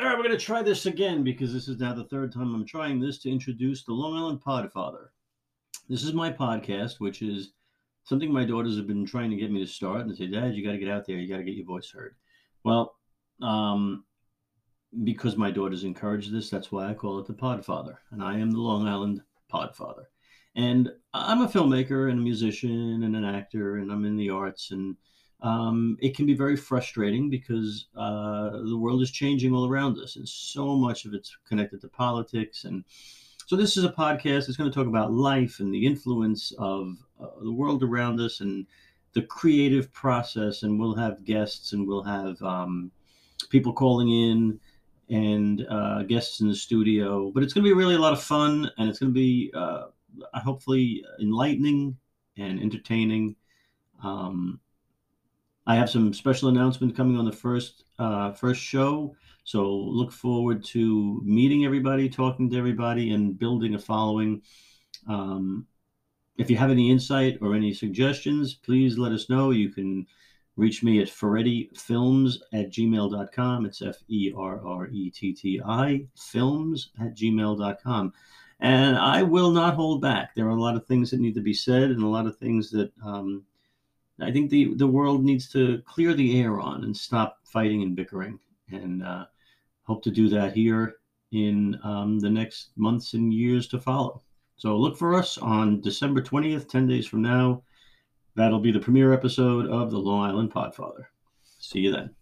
All right, we're going to try this again because this is now the third time I'm trying this to introduce the Long Island Podfather. This is my podcast, which is something my daughters have been trying to get me to start and say, Dad, you got to get out there. You got to get your voice heard. Well, um, because my daughters encourage this, that's why I call it the Podfather. And I am the Long Island Podfather. And I'm a filmmaker and a musician and an actor, and I'm in the arts. And um, it can be very frustrating because uh, the world is changing all around us, and so much of it's connected to politics. And so, this is a podcast that's going to talk about life and the influence of uh, the world around us and the creative process. And we'll have guests and we'll have um, people calling in and uh, guests in the studio. But it's going to be really a lot of fun, and it's going to be uh, hopefully enlightening and entertaining. Um, I have some special announcement coming on the first uh, first show, so look forward to meeting everybody, talking to everybody, and building a following. Um, if you have any insight or any suggestions, please let us know. You can reach me at ferrettifilms at gmail.com. It's F E R R E T T I films at gmail.com. And I will not hold back. There are a lot of things that need to be said and a lot of things that um, I think the the world needs to clear the air on and stop fighting and bickering, and uh, hope to do that here in um, the next months and years to follow. So look for us on December 20th, 10 days from now. That'll be the premiere episode of the Long Island Podfather. See you then.